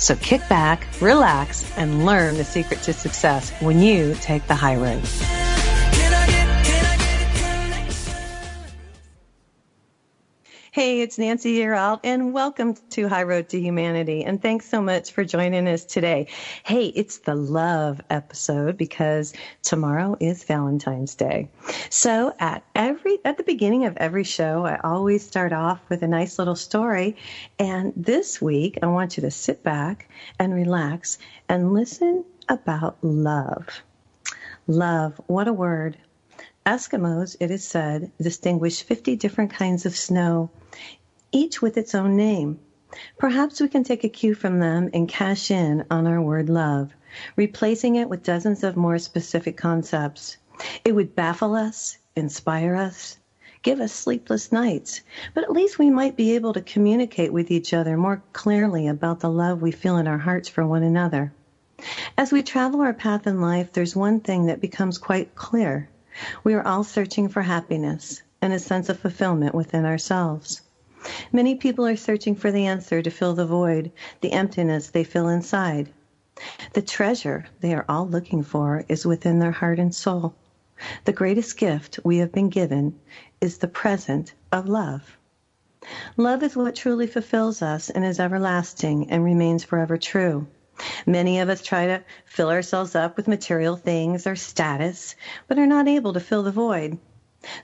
So kick back, relax, and learn the secret to success when you take the high road. Hey, it's Nancy Yearout, and welcome to High Road to Humanity. And thanks so much for joining us today. Hey, it's the love episode because tomorrow is Valentine's Day. So at every at the beginning of every show, I always start off with a nice little story. And this week, I want you to sit back and relax and listen about love. Love, what a word. Eskimos, it is said, distinguish 50 different kinds of snow, each with its own name. Perhaps we can take a cue from them and cash in on our word love, replacing it with dozens of more specific concepts. It would baffle us, inspire us, give us sleepless nights, but at least we might be able to communicate with each other more clearly about the love we feel in our hearts for one another. As we travel our path in life, there's one thing that becomes quite clear. We are all searching for happiness and a sense of fulfillment within ourselves. Many people are searching for the answer to fill the void, the emptiness they feel inside. The treasure they are all looking for is within their heart and soul. The greatest gift we have been given is the present of love. Love is what truly fulfills us and is everlasting and remains forever true. Many of us try to fill ourselves up with material things or status, but are not able to fill the void.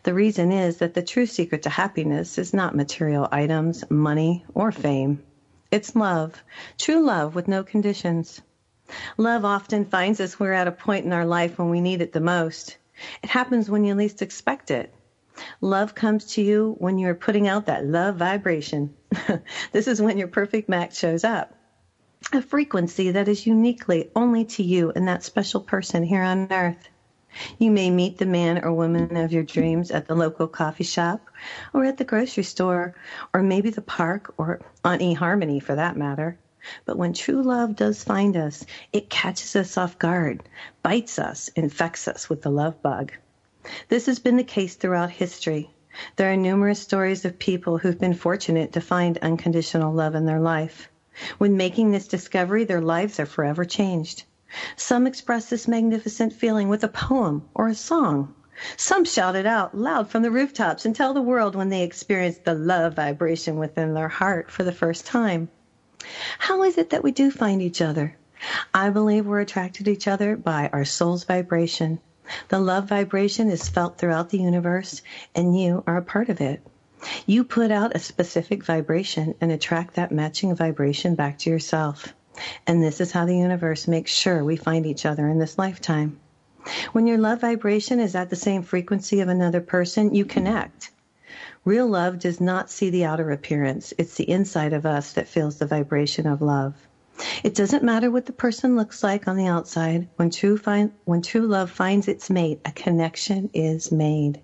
The reason is that the true secret to happiness is not material items, money, or fame. It's love, true love with no conditions. Love often finds us we're at a point in our life when we need it the most. It happens when you least expect it. Love comes to you when you're putting out that love vibration. this is when your perfect match shows up a frequency that is uniquely only to you and that special person here on earth. You may meet the man or woman of your dreams at the local coffee shop or at the grocery store or maybe the park or on eHarmony for that matter. But when true love does find us, it catches us off guard, bites us, infects us with the love bug. This has been the case throughout history. There are numerous stories of people who've been fortunate to find unconditional love in their life. When making this discovery, their lives are forever changed. Some express this magnificent feeling with a poem or a song. Some shout it out loud from the rooftops and tell the world when they experience the love vibration within their heart for the first time. How is it that we do find each other? I believe we're attracted to each other by our soul's vibration. The love vibration is felt throughout the universe, and you are a part of it. You put out a specific vibration and attract that matching vibration back to yourself. And this is how the universe makes sure we find each other in this lifetime. When your love vibration is at the same frequency of another person, you connect. Real love does not see the outer appearance. It's the inside of us that feels the vibration of love. It doesn't matter what the person looks like on the outside. When true, find, when true love finds its mate, a connection is made.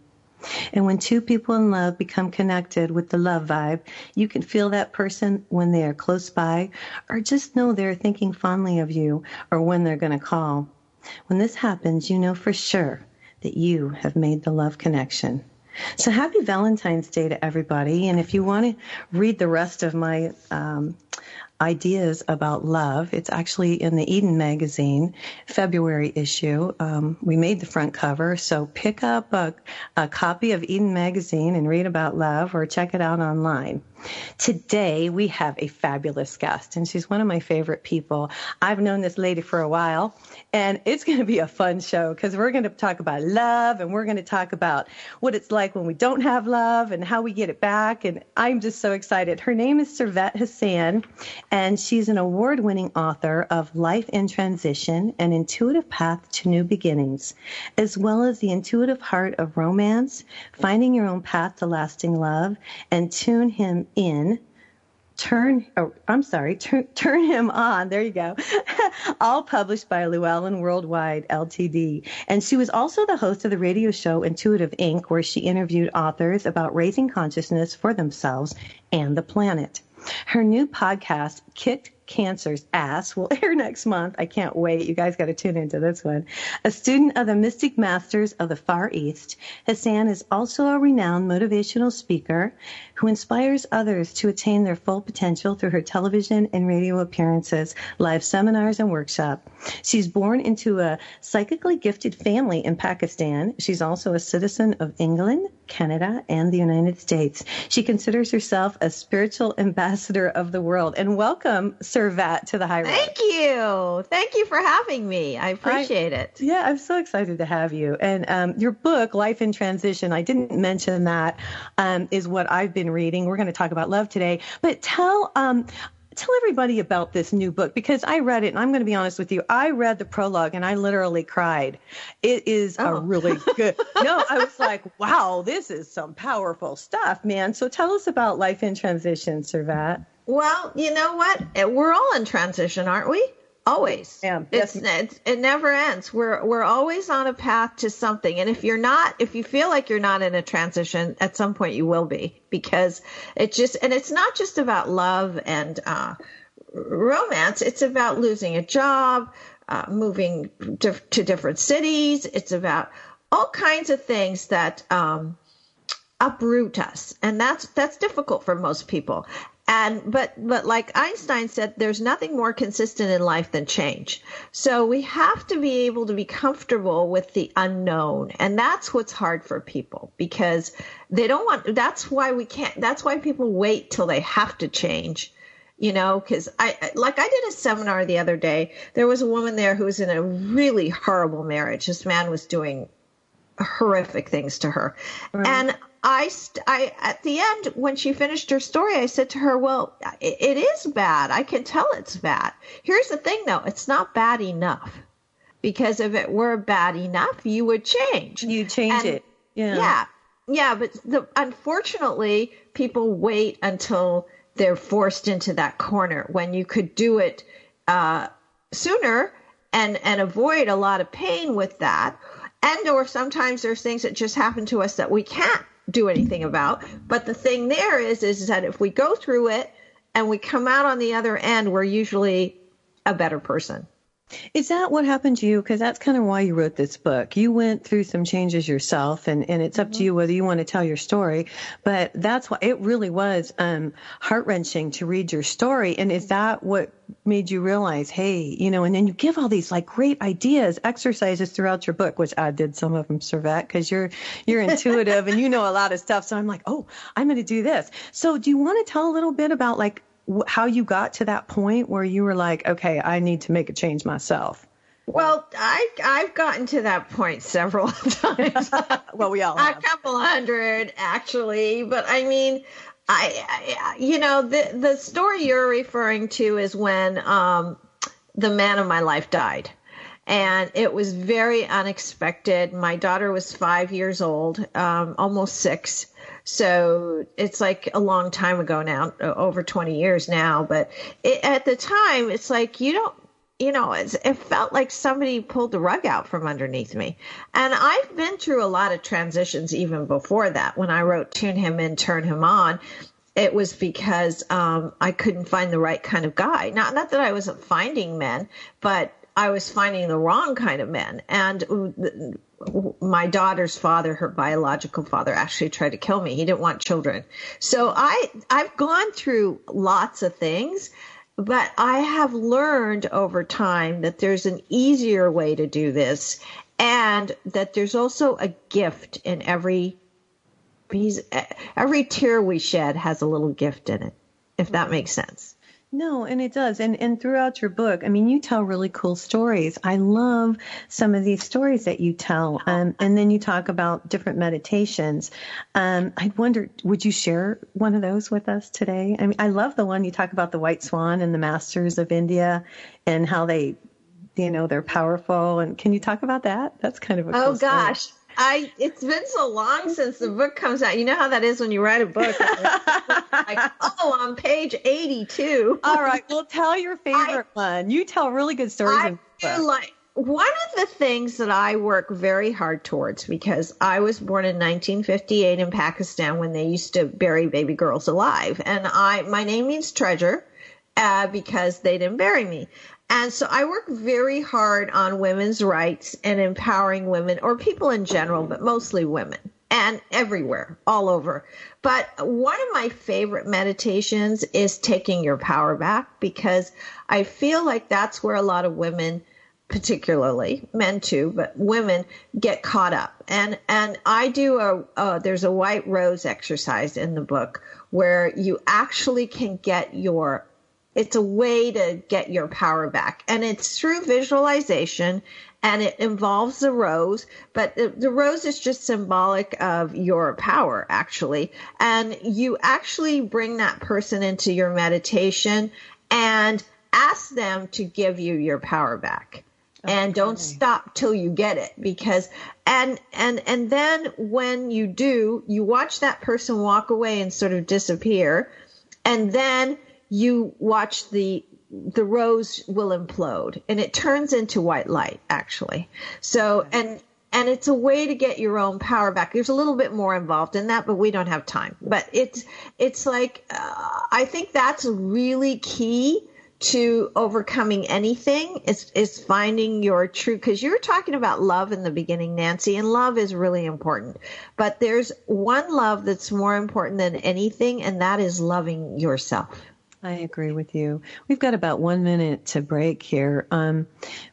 And when two people in love become connected with the love vibe, you can feel that person when they are close by or just know they're thinking fondly of you or when they're going to call. When this happens, you know for sure that you have made the love connection. So happy Valentine's Day to everybody. And if you want to read the rest of my um, ideas about love. It's actually in the Eden magazine, February issue. Um, we made the front cover, so pick up a, a copy of Eden magazine and read about love or check it out online. Today we have a fabulous guest, and she's one of my favorite people. I've known this lady for a while, and it's going to be a fun show because we're going to talk about love and we're going to talk about what it's like when we don't have love and how we get it back. And I'm just so excited. Her name is Servet Hassan, and she's an award winning author of Life in Transition An Intuitive Path to New Beginnings, as well as The Intuitive Heart of Romance, Finding Your Own Path to Lasting Love, and Tune Him In Turn, oh, I'm sorry, turn, turn him on. There you go. All published by Llewellyn Worldwide Ltd. And she was also the host of the radio show Intuitive Inc., where she interviewed authors about raising consciousness for themselves and the planet. Her new podcast, Kicked Cancer's Ass will air next month. I can't wait. You guys got to tune into this one. A student of the Mystic Masters of the Far East, Hassan is also a renowned motivational speaker who inspires others to attain their full potential through her television and radio appearances, live seminars, and workshops. She's born into a psychically gifted family in Pakistan. She's also a citizen of England, Canada, and the United States. She considers herself a spiritual ambassador of the world. And welcome, Servet, to the High Road. Thank you. Thank you for having me. I appreciate I, it. Yeah, I'm so excited to have you. And um, your book, Life in Transition, I didn't mention that, um, is what I've been reading. We're going to talk about love today. But tell um, tell everybody about this new book because I read it and I'm going to be honest with you. I read the prologue and I literally cried. It is oh. a really good. no, I was like, wow, this is some powerful stuff, man. So tell us about Life in Transition, Servet. Well, you know what? We're all in transition, aren't we? Always. Yeah. It's, it's, it never ends. We're we're always on a path to something. And if you're not, if you feel like you're not in a transition, at some point you will be because it just and it's not just about love and uh, romance. It's about losing a job, uh, moving to, to different cities. It's about all kinds of things that um, uproot us, and that's that's difficult for most people and but but like einstein said there's nothing more consistent in life than change. So we have to be able to be comfortable with the unknown. And that's what's hard for people because they don't want that's why we can't that's why people wait till they have to change you know because i like i did a seminar the other day. There was a woman there who was in a really horrible marriage. This man was doing horrific things to her. Right. and I, I, at the end, when she finished her story, I said to her, Well, it, it is bad. I can tell it's bad. Here's the thing, though it's not bad enough. Because if it were bad enough, you would change. You change and, it. Yeah. Yeah. Yeah. But the, unfortunately, people wait until they're forced into that corner when you could do it uh, sooner and, and avoid a lot of pain with that. And or sometimes there's things that just happen to us that we can't do anything about. But the thing there is, is that if we go through it and we come out on the other end, we're usually a better person. Is that what happened to you? Because that's kind of why you wrote this book. You went through some changes yourself, and, and it's up mm-hmm. to you whether you want to tell your story. But that's why it really was um, heart wrenching to read your story. And is that what made you realize, hey, you know, and then you give all these like great ideas, exercises throughout your book, which I did some of them, Servet, because you're you're intuitive and you know a lot of stuff. So I'm like, oh, I'm going to do this. So do you want to tell a little bit about like how you got to that point where you were like, okay, I need to make a change myself? Well, I I've gotten to that point several times. well, we all have. a couple hundred actually, but I mean, I, I, you know the the story you're referring to is when um, the man of my life died, and it was very unexpected. My daughter was five years old, um, almost six, so it's like a long time ago now, over 20 years now. But it, at the time, it's like you don't, you know, it felt like somebody pulled the rug out from underneath me. And I've been through a lot of transitions even before that. When I wrote Tune Him In, Turn Him On, it was because um, I couldn't find the right kind of guy. Not, not that I wasn't finding men, but I was finding the wrong kind of men. And my daughter's father, her biological father, actually tried to kill me. He didn't want children. So I, I've gone through lots of things, but I have learned over time that there's an easier way to do this and that there's also a gift in every every tear we shed has a little gift in it, if that makes sense. No, and it does. And and throughout your book, I mean, you tell really cool stories. I love some of these stories that you tell. Um, and then you talk about different meditations. Um, I wonder, would you share one of those with us today? I mean, I love the one you talk about the white swan and the masters of India and how they, you know, they're powerful. And can you talk about that? That's kind of a oh cool gosh. Story. I it's been so long since the book comes out. You know how that is when you write a book. like, oh, on page eighty-two. All right, well, tell your favorite I, one. You tell really good stories. I feel like one of the things that I work very hard towards because I was born in 1958 in Pakistan when they used to bury baby girls alive, and I my name means treasure uh, because they didn't bury me. And so I work very hard on women's rights and empowering women or people in general, but mostly women and everywhere, all over. But one of my favorite meditations is taking your power back because I feel like that's where a lot of women particularly men too, but women get caught up. And and I do a uh, there's a white rose exercise in the book where you actually can get your it's a way to get your power back, and it's through visualization. And it involves the rose, but the, the rose is just symbolic of your power, actually. And you actually bring that person into your meditation and ask them to give you your power back and don't stop till you get it because and and and then when you do you watch that person walk away and sort of disappear and then you watch the the rose will implode. And it turns into white light actually. So and and it's a way to get your own power back. There's a little bit more involved in that but we don't have time. But it's it's like uh, i think that's really key to overcoming anything is is finding your true because you were talking about love in the beginning Nancy and love is really important. But there's one love that's more important than anything and that is loving yourself I agree with you. We've got about one minute to break here. Um,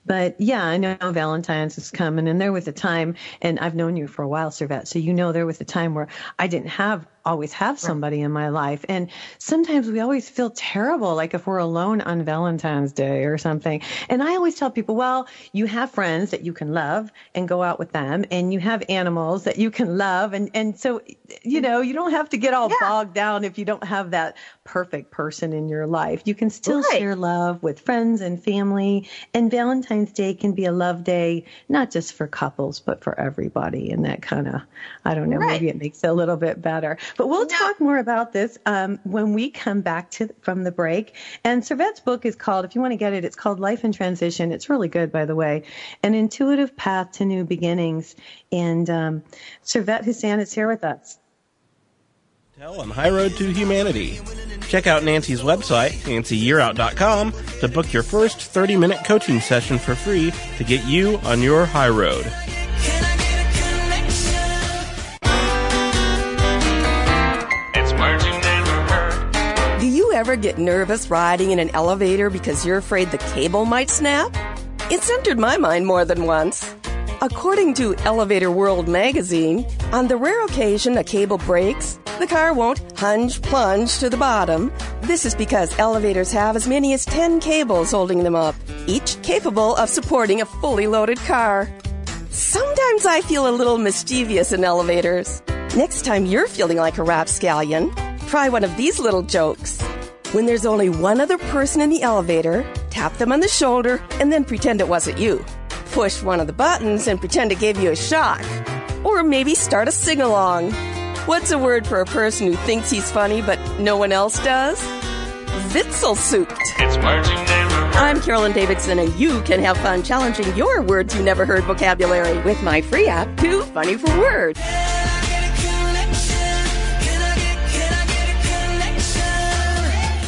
but yeah, I know Valentine's is coming, and there was a time, and I've known you for a while, Servet, so you know there was a time where I didn't have always have somebody in my life. And sometimes we always feel terrible, like if we're alone on Valentine's Day or something. And I always tell people, well, you have friends that you can love and go out with them, and you have animals that you can love. And, and so, you know, you don't have to get all yeah. bogged down if you don't have that perfect person in your life. You can still right. share love with friends and family. And Valentine's Day can be a love day, not just for couples, but for everybody. And that kind of, I don't know, right. maybe it makes it a little bit better. But we'll no. talk more about this um, when we come back to from the break. And Servet's book is called, if you want to get it, it's called Life in Transition. It's really good, by the way. An intuitive path to new beginnings. And um, Servet Hassan is here with us. Tell on High Road to Humanity. Check out Nancy's website, nancyyearout.com, to book your first 30 minute coaching session for free to get you on your high road. Ever get nervous riding in an elevator because you're afraid the cable might snap? It's entered my mind more than once. According to Elevator World magazine, on the rare occasion a cable breaks, the car won't hunge plunge to the bottom. This is because elevators have as many as 10 cables holding them up, each capable of supporting a fully loaded car. Sometimes I feel a little mischievous in elevators. Next time you're feeling like a rapscallion, try one of these little jokes. When there's only one other person in the elevator, tap them on the shoulder and then pretend it wasn't you. Push one of the buttons and pretend it gave you a shock. Or maybe start a sing along. What's a word for a person who thinks he's funny but no one else does? Witzelsucht. It's words you never heard. I'm Carolyn Davidson, and you can have fun challenging your words you never heard vocabulary with my free app, Too Funny for Words.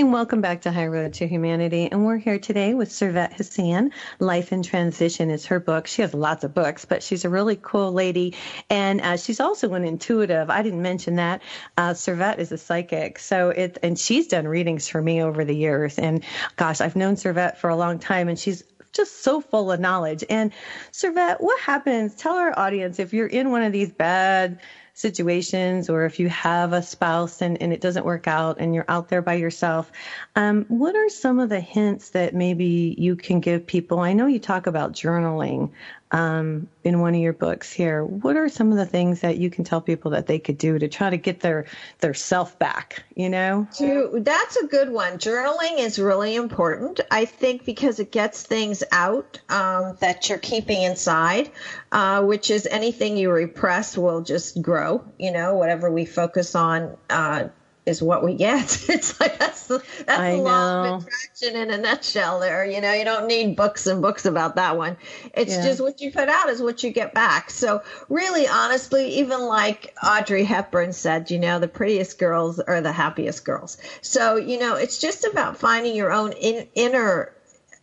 And welcome back to High Road to Humanity. And we're here today with Servet Hassan. Life in Transition is her book. She has lots of books, but she's a really cool lady. And uh, she's also an intuitive. I didn't mention that. Uh, Servet is a psychic. So it, and she's done readings for me over the years. And gosh, I've known Servet for a long time and she's just so full of knowledge. And Servet, what happens? Tell our audience if you're in one of these bad situations or if you have a spouse and, and it doesn't work out and you're out there by yourself, um, what are some of the hints that maybe you can give people? I know you talk about journaling um, in one of your books here. What are some of the things that you can tell people that they could do to try to get their their self back? You know, that's a good one. Journaling is really important. I think because it gets things out um, that you're keeping inside, uh, which is anything you repress will just grow. You know, whatever we focus on. Uh, is what we get. It's like that's the, that's I the law of attraction in a nutshell. There, you know, you don't need books and books about that one. It's yeah. just what you put out is what you get back. So really, honestly, even like Audrey Hepburn said, you know, the prettiest girls are the happiest girls. So you know, it's just about finding your own in, inner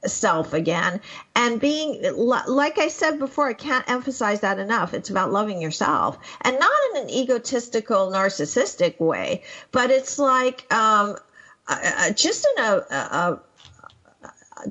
self again. And being like i said before i can't emphasize that enough. It's about loving yourself and not in an egotistical narcissistic way but it's like um, uh, just in a, a, a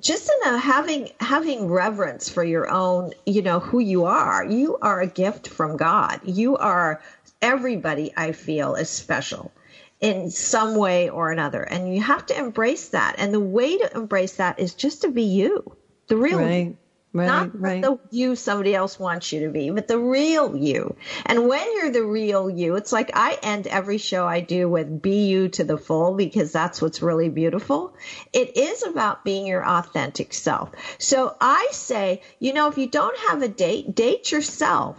just in a having having reverence for your own you know who you are. You are a gift from god. You are everybody i feel is special in some way or another. And you have to embrace that. And the way to embrace that is just to be you, the real right. you. Right, Not right. the you somebody else wants you to be, but the real you. And when you're the real you, it's like I end every show I do with be you to the full because that's what's really beautiful. It is about being your authentic self. So I say, you know, if you don't have a date, date yourself.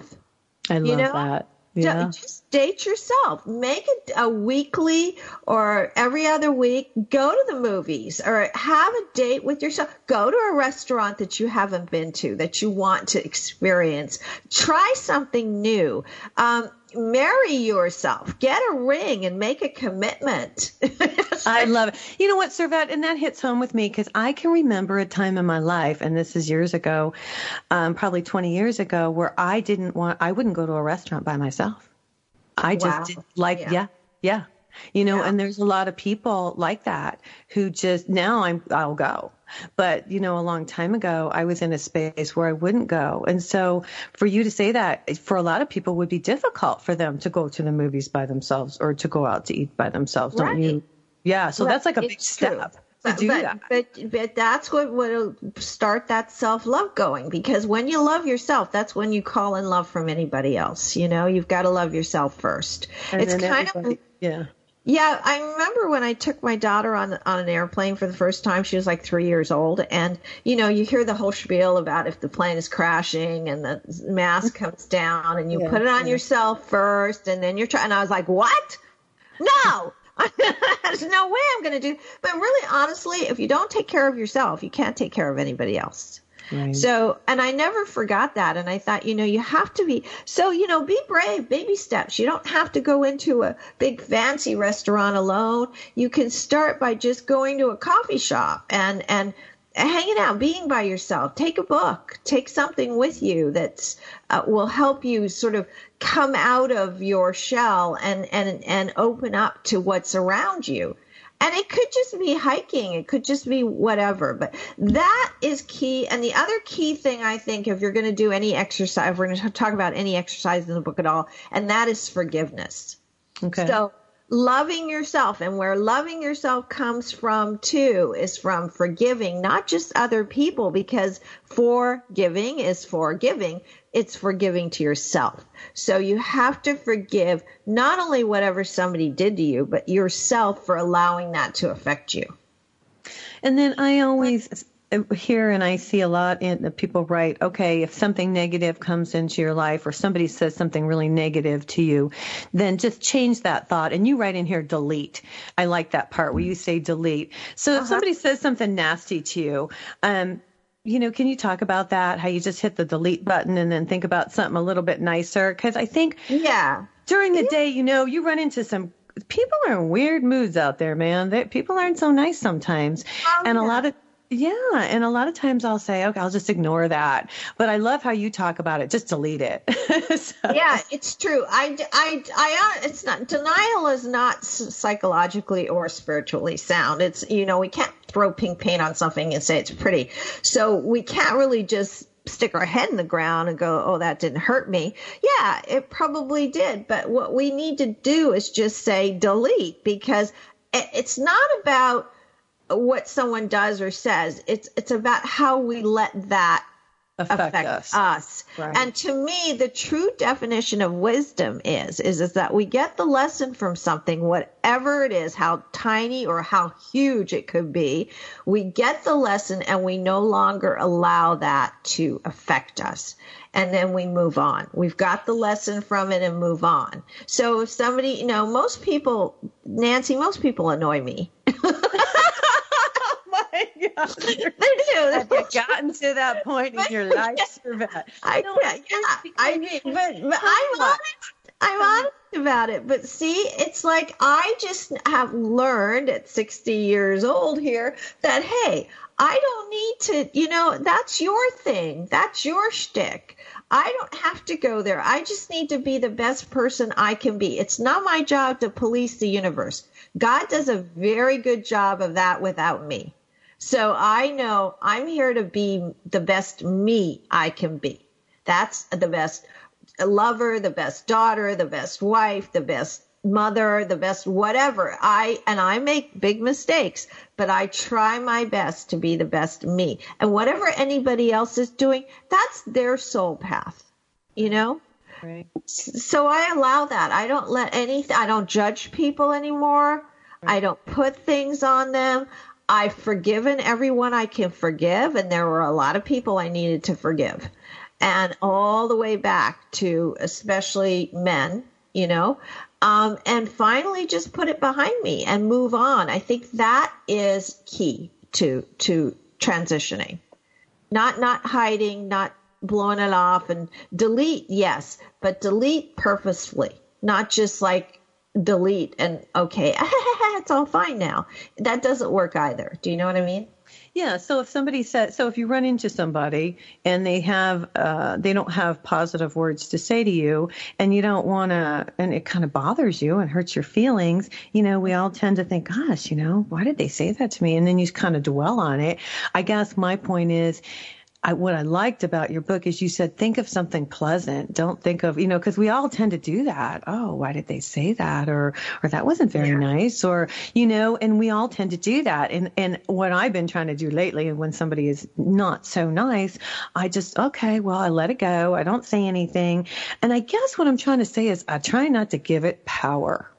I love you know? that. Yeah. Just date yourself. Make it a weekly or every other week. Go to the movies or have a date with yourself. Go to a restaurant that you haven't been to that you want to experience. Try something new. Um, marry yourself. Get a ring and make a commitment. I love it. You know what, Servet, and that hits home with me because I can remember a time in my life, and this is years ago, um, probably 20 years ago, where I didn't want, I wouldn't go to a restaurant by myself. I just wow. did like, yeah, yeah. yeah. You know, yeah. and there's a lot of people like that who just now I'm I'll go. But, you know, a long time ago, I was in a space where I wouldn't go. And so for you to say that for a lot of people would be difficult for them to go to the movies by themselves or to go out to eat by themselves. Right. Don't you? Yeah. So right. that's like a big step. True. But, but, but, but that's what will start that self love going because when you love yourself, that's when you call in love from anybody else. You know, you've got to love yourself first. And it's kind of yeah. Yeah, I remember when I took my daughter on on an airplane for the first time. She was like three years old, and you know, you hear the whole spiel about if the plane is crashing and the mask mm-hmm. comes down, and you yeah, put it on yeah. yourself first, and then you're trying. And I was like, what? No, there's no way I'm going to do. But really, honestly, if you don't take care of yourself, you can't take care of anybody else. Right. So, and I never forgot that. And I thought, you know, you have to be, so, you know, be brave, baby steps. You don't have to go into a big fancy restaurant alone. You can start by just going to a coffee shop and, and, hanging out, being by yourself. Take a book, take something with you that uh, will help you sort of come out of your shell and and and open up to what's around you and it could just be hiking. It could just be whatever. But that is key. And the other key thing i think if you're going to do any exercise if we're going to talk about any exercise in the book at all and that is forgiveness. Okay. So loving yourself and where loving yourself comes from too is from forgiving not just other people because forgiving is forgiving it's forgiving to yourself. So you have to forgive not only whatever somebody did to you, but yourself for allowing that to affect you. And then I always hear and I see a lot in people write, okay, if something negative comes into your life or somebody says something really negative to you, then just change that thought. And you write in here, delete. I like that part where you say delete. So if uh-huh. somebody says something nasty to you, um, you know, can you talk about that? How you just hit the delete button and then think about something a little bit nicer? Because I think, yeah, during the day, you know, you run into some people are in weird moods out there, man. They, people aren't so nice sometimes, oh, and yeah. a lot of yeah, and a lot of times I'll say, okay, I'll just ignore that. But I love how you talk about it. Just delete it. so. Yeah, it's true. I, I, I, uh, it's not denial is not psychologically or spiritually sound. It's you know we can't throw pink paint on something and say it's pretty. So we can't really just stick our head in the ground and go, oh, that didn't hurt me. Yeah, it probably did. But what we need to do is just say delete because it's not about what someone does or says. It's it's about how we let that affect, affect us. us. Right. And to me, the true definition of wisdom is, is is that we get the lesson from something, whatever it is, how tiny or how huge it could be. We get the lesson and we no longer allow that to affect us. And then we move on. We've got the lesson from it and move on. So if somebody, you know, most people, Nancy, most people annoy me. they do. Have you gotten to that point in your life, Servette? I, no, yeah, I mean, but, but I'm honest. I'm honest about it. But see, it's like I just have learned at 60 years old here that, hey, I don't need to, you know, that's your thing. That's your shtick. I don't have to go there. I just need to be the best person I can be. It's not my job to police the universe. God does a very good job of that without me. So I know I'm here to be the best me I can be. That's the best lover, the best daughter, the best wife, the best mother, the best whatever. I and I make big mistakes, but I try my best to be the best me. And whatever anybody else is doing, that's their soul path. You know? Right. So I allow that. I don't let any I don't judge people anymore. Right. I don't put things on them. I've forgiven everyone I can forgive, and there were a lot of people I needed to forgive. And all the way back to especially men, you know, um, and finally just put it behind me and move on. I think that is key to to transitioning. Not not hiding, not blowing it off and delete, yes, but delete purposefully, not just like delete and okay, it's all fine now. That doesn't work either. Do you know what I mean? Yeah. So if somebody said, so if you run into somebody and they have, uh, they don't have positive words to say to you, and you don't want to, and it kind of bothers you and hurts your feelings, you know, we all tend to think, gosh, you know, why did they say that to me? And then you kind of dwell on it. I guess my point is, I, what I liked about your book is you said, think of something pleasant. Don't think of, you know, cause we all tend to do that. Oh, why did they say that? Or, or that wasn't very yeah. nice. Or, you know, and we all tend to do that. And, and what I've been trying to do lately when somebody is not so nice, I just, okay, well, I let it go. I don't say anything. And I guess what I'm trying to say is I try not to give it power.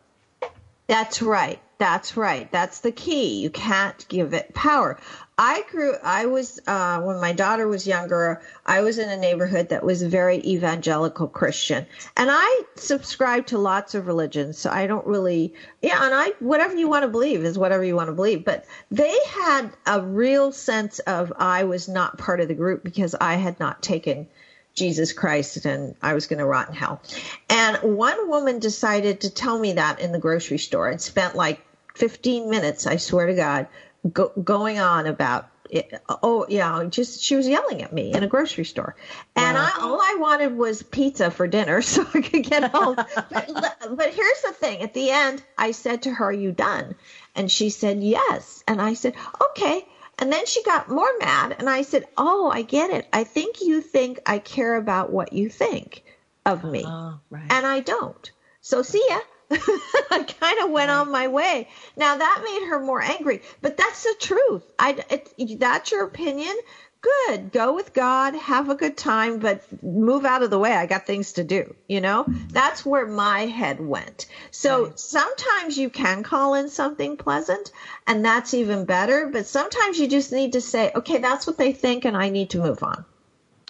That's right. That's right. That's the key. You can't give it power. I grew, I was, uh, when my daughter was younger, I was in a neighborhood that was very evangelical Christian. And I subscribe to lots of religions. So I don't really, yeah, and I, whatever you want to believe is whatever you want to believe. But they had a real sense of I was not part of the group because I had not taken Jesus Christ and I was going to rot in hell. And one woman decided to tell me that in the grocery store and spent like 15 minutes, I swear to God, go, going on about it, oh yeah just she was yelling at me in a grocery store. And wow. I, all i wanted was pizza for dinner so i could get home. But, but here's the thing. At the end i said to her are you done? And she said yes. And i said okay. And then she got more mad and i said oh i get it. I think you think i care about what you think of me. Uh, right. and i don't. So see ya I kind of went on my way. Now that made her more angry, but that's the truth. I it, that's your opinion. Good. Go with God, have a good time, but move out of the way. I got things to do, you know? That's where my head went. So right. sometimes you can call in something pleasant and that's even better, but sometimes you just need to say, "Okay, that's what they think and I need to move on."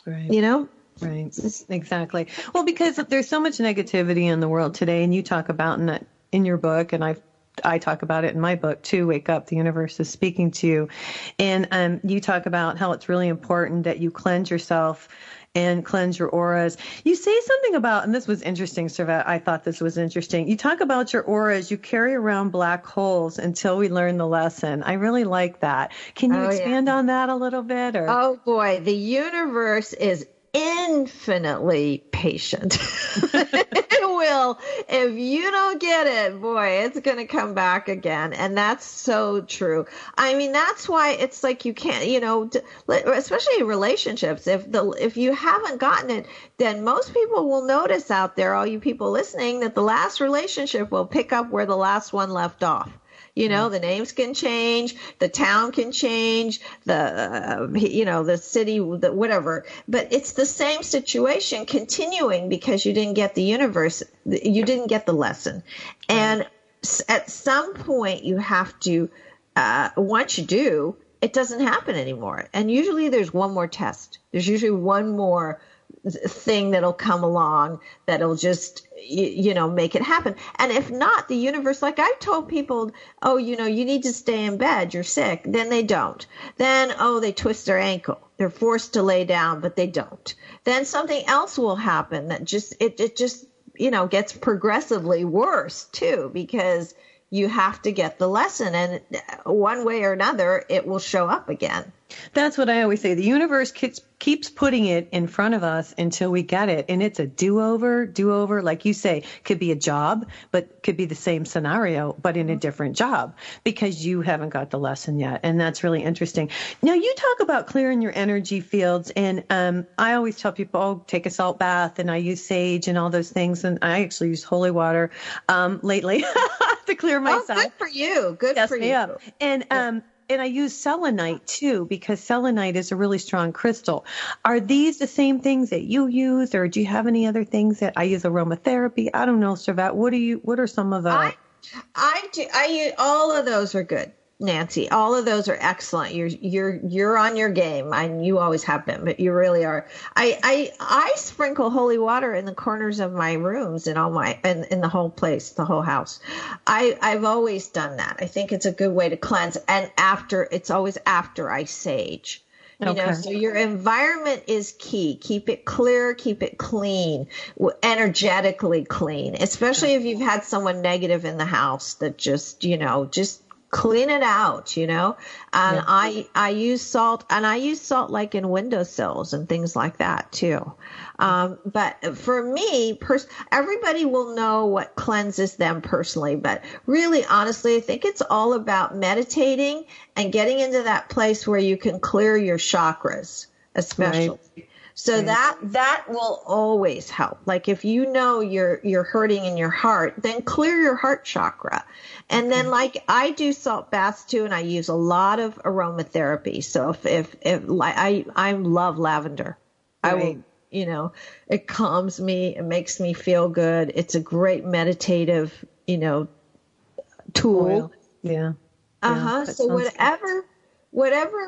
Right. You know? Right. Exactly. Well, because there's so much negativity in the world today, and you talk about in that in your book, and I I talk about it in my book too. Wake up, the universe is speaking to you, and um, you talk about how it's really important that you cleanse yourself and cleanse your auras. You say something about, and this was interesting, Servet. I thought this was interesting. You talk about your auras. You carry around black holes until we learn the lesson. I really like that. Can you oh, expand yeah. on that a little bit? Or? Oh boy, the universe is infinitely patient. it will. If you don't get it, boy, it's going to come back again. And that's so true. I mean, that's why it's like you can't, you know, especially relationships. If the if you haven't gotten it, then most people will notice out there, all you people listening, that the last relationship will pick up where the last one left off. You know, mm-hmm. the names can change, the town can change, the uh, you know the city, the whatever. But it's the same situation continuing because you didn't get the universe, you didn't get the lesson, and at some point you have to. Uh, once you do, it doesn't happen anymore. And usually there's one more test. There's usually one more thing that'll come along that'll just you, you, know make it happen. And if not the universe like i've told people oh you know you need to stay in bed you're sick then they don't. Then oh they twist their ankle they're forced to lay down but they don't. Then something else will happen that just it, it just you know gets progressively worse too because you have to get the lesson and one way or another it will show up again that's what I always say. The universe keeps keeps putting it in front of us until we get it, and it's a do-over, do-over. Like you say, could be a job, but could be the same scenario, but in a different job because you haven't got the lesson yet, and that's really interesting. Now you talk about clearing your energy fields, and um, I always tell people, oh, take a salt bath, and I use sage and all those things, and I actually use holy water um, lately to clear myself. Oh, good for you. Good yes, for you. And um, and I use selenite too because selenite is a really strong crystal. Are these the same things that you use, or do you have any other things that I use aromatherapy? I don't know, Servet. What do you? What are some of the? I, I do. I use all of those are good. Nancy. All of those are excellent. You're you're you're on your game. and you always have been, but you really are. I I I sprinkle holy water in the corners of my rooms and all my in, in the whole place, the whole house. I I've always done that. I think it's a good way to cleanse. And after it's always after I sage. You okay. know, so your environment is key. Keep it clear, keep it clean, energetically clean, especially if you've had someone negative in the house that just, you know, just clean it out you know and yeah. i i use salt and i use salt like in windowsills and things like that too um, but for me pers- everybody will know what cleanses them personally but really honestly i think it's all about meditating and getting into that place where you can clear your chakras especially right. So that that will always help. Like if you know you're you're hurting in your heart, then clear your heart chakra. And then like I do salt baths too and I use a lot of aromatherapy. So if if, if I I love lavender. Right. I will you know, it calms me, it makes me feel good. It's a great meditative, you know, tool. Oil. Yeah. Uh-huh. Yeah, so whatever good. whatever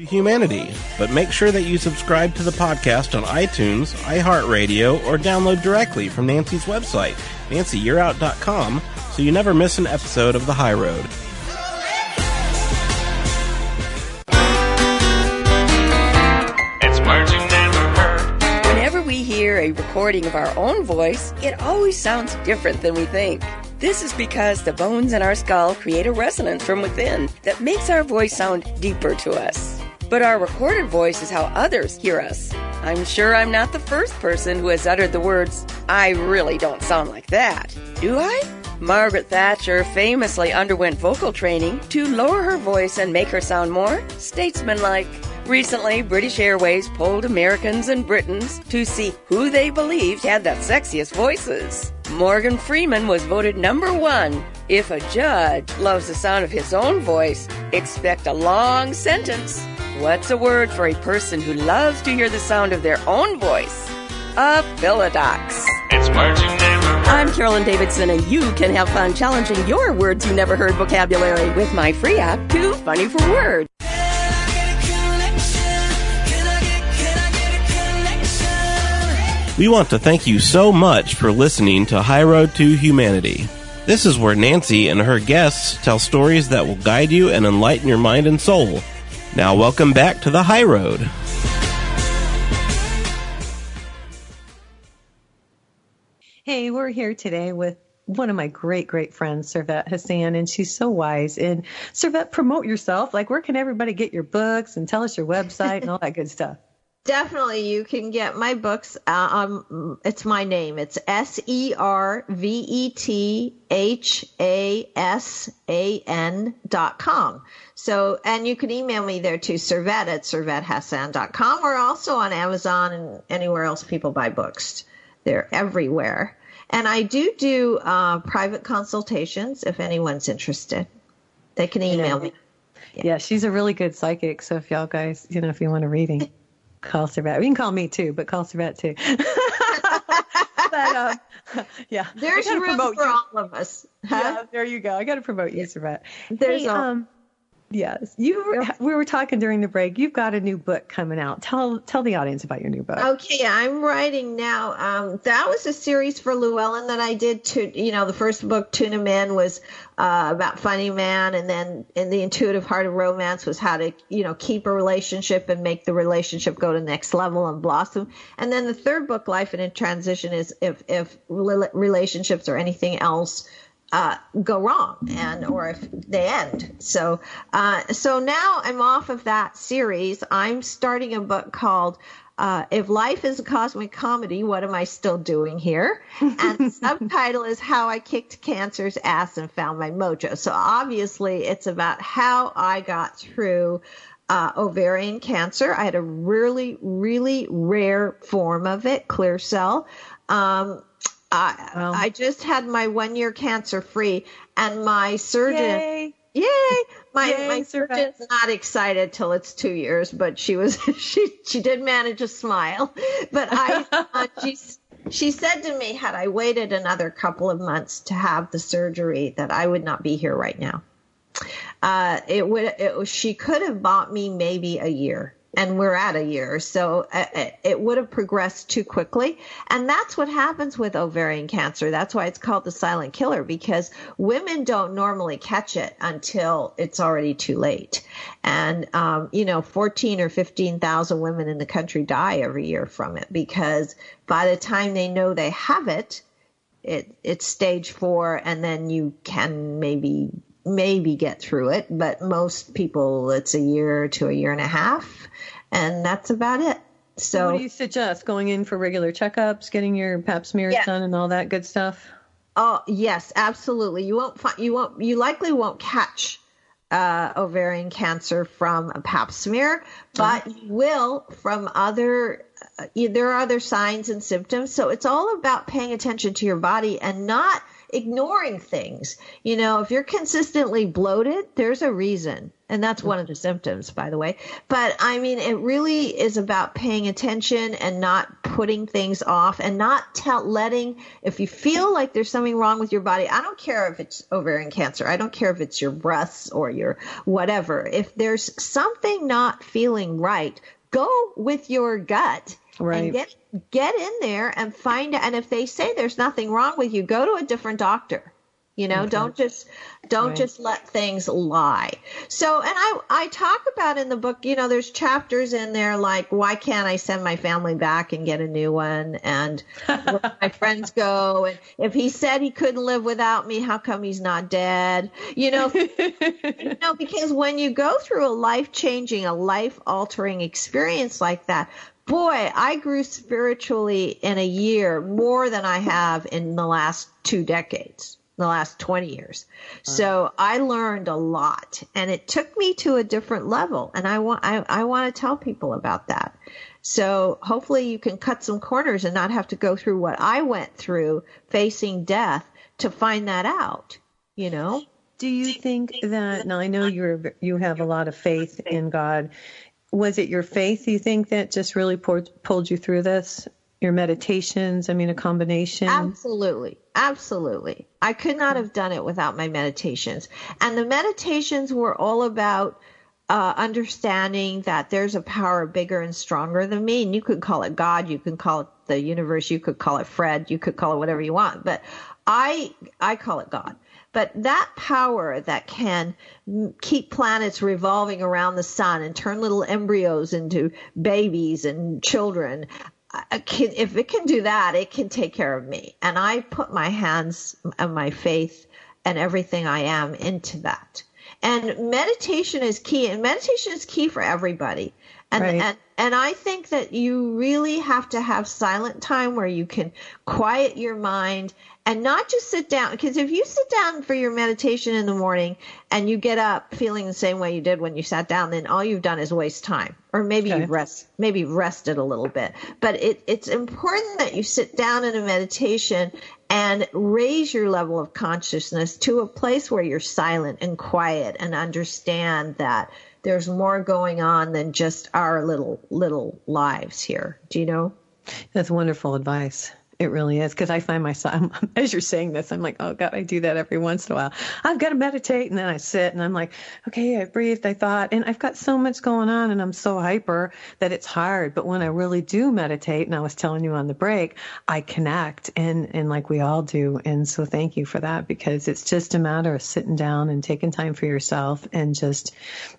to humanity. But make sure that you subscribe to the podcast on iTunes, iHeartRadio, or download directly from Nancy's website, nancyyearout.com, so you never miss an episode of The High Road. It's Marching Denver. Whenever we hear a recording of our own voice, it always sounds different than we think. This is because the bones in our skull create a resonance from within that makes our voice sound deeper to us. But our recorded voice is how others hear us. I'm sure I'm not the first person who has uttered the words, I really don't sound like that. Do I? Margaret Thatcher famously underwent vocal training to lower her voice and make her sound more statesmanlike. Recently, British Airways polled Americans and Britons to see who they believed had the sexiest voices. Morgan Freeman was voted number one. If a judge loves the sound of his own voice, expect a long sentence. What's a word for a person who loves to hear the sound of their own voice? A philodox. It's words you never heard. I'm Carolyn Davidson, and you can have fun challenging your words you never heard vocabulary with my free app, Too Funny for Words. We want to thank you so much for listening to High Road to Humanity. This is where Nancy and her guests tell stories that will guide you and enlighten your mind and soul now, welcome back to the high road. Hey, we're here today with one of my great, great friends, Servet Hassan, and she's so wise. And Servet, promote yourself. Like, where can everybody get your books and tell us your website and all that good stuff? Definitely, you can get my books. Uh, um, it's my name. It's S E R V E T H A S A N dot com. So, and you can email me there to servette at servettehassan.com or also on Amazon and anywhere else people buy books. They're everywhere. And I do do uh, private consultations if anyone's interested. They can email Yeah. me. Yeah. she's a really good psychic. So if y'all guys, you know, if you want a reading, call Servet. You can call me too, but call Servet too. but um, yeah, There's room for you. all of us. Huh? Yeah, there you go. I got to promote you, Servet. There's hey, all- um, yes, you. Were, we were talking during the break. You've got a new book coming out. Tell tell the audience about your new book. Okay, I'm writing now. Um, that was a series for Llewellyn that I did. To you know, the first book, Tuna Man, was uh, about funny man, and then in the Intuitive Heart of Romance was how to you know keep a relationship and make the relationship go to the next level and blossom. And then the third book, Life in a Transition, is if if relationships or anything else uh, go wrong and or if they end. So uh, so now I'm off of that series. I'm starting a book called uh, "If Life is a Cosmic Comedy, What Am I Still Doing Here?" And subtitle is "How I Kicked Cancer's Ass and Found My Mojo." So obviously, it's about how I got through. Uh, ovarian cancer. I had a really, really rare form of it, clear cell. Um, I, Wow. I just had my one year cancer free, and my surgeon, Yay! yay, my Yay, my surgeon's not excited till it's two years, but she was she she did manage a smile. But I uh, she she said to me, had I waited another couple of months to have the surgery, that I would not be here right now. Uh, it would it was, she could have bought me maybe a year. And we're at a year, so uh, uh, it would have progressed too quickly. And that's what happens with ovarian cancer. That's why it's called the silent killer because women don't normally catch it until it's already too late. And, um, you know, 14 or 15,000 women in the country die every year from it because by the time they know they have it, it it's stage four and then you can maybe maybe get through it but most people it's a year to a year and a half and that's about it So, what do you suggest? Going in for regular checkups, getting your Pap smears Yeah. done, and all that good stuff. oh yes absolutely you won't find you won't you likely won't catch uh, ovarian cancer from a pap smear but you will from other uh, there are other signs and symptoms so it's all about paying attention to your body and not ignoring things. You know if you're consistently bloated there's a reason. And that's one of the symptoms by the way. But i mean it really is about paying attention and not putting things off and not tell letting if you feel like there's something wrong with your body i don't care if it's ovarian cancer i don't care if it's your breasts or your whatever. If there's something not feeling right go with your gut Right. and get get in there and find and if they say there's nothing wrong with you go to a different doctor you know mm-hmm. don't just don't Right. just let things lie. So and i i talk about in the book you know there's chapters in there like why can't i send my family back and get a new one? And where my friends go and if he said he couldn't live without me how come he's not dead? You know you know, because when you go through a life changing, a life altering experience like that, boy, I grew spiritually in a year more than I have in the last two decades, the last 20 years. So I learned a lot and it took me to a different level. And I want, I, I want to tell people about that. So hopefully you can cut some corners and not have to go through what I went through facing death to find that out, you know? Do you think that now I know you're you have a lot of faith in God. Was it your faith you think that just really poured, pulled you through this? Your meditations, I mean a combination. Absolutely. Absolutely. I could not have done it without my meditations. And the meditations were all about uh, understanding that there's a power bigger and stronger than me. And you could call it God, you can call it the universe, you could call it Fred, you could call it whatever you want. But I, I call it God. But that power that can keep planets revolving around the sun and turn little embryos into babies and children, can, if it can do that, it can take care of me. And I put my hands and my faith and everything I am into that. And meditation is key, and meditation is key for everybody. And, Right. and and I think that you really have to have silent time where you can quiet your mind and not just sit down because if you sit down for your meditation in the morning and you get up feeling the same way you did when you sat down then all you've done is waste time or maybe Okay. you rest maybe rested a little bit but it, it's important that you sit down in a meditation and raise your level of consciousness to a place where you're silent and quiet and understand that there's more going on than just our little little lives here do you know That's wonderful advice. It really is because I find myself as you're saying this, I'm like, oh God, I do that every once in a while. I've got to meditate, and then I sit and I'm like, okay, I breathed, I thought, and I've got so much going on, and I'm so hyper that it's hard. But when I really do meditate, and I was telling you on the break, I connect, and and like we all do, and so thank you for that because it's just a matter of sitting down and taking time for yourself and just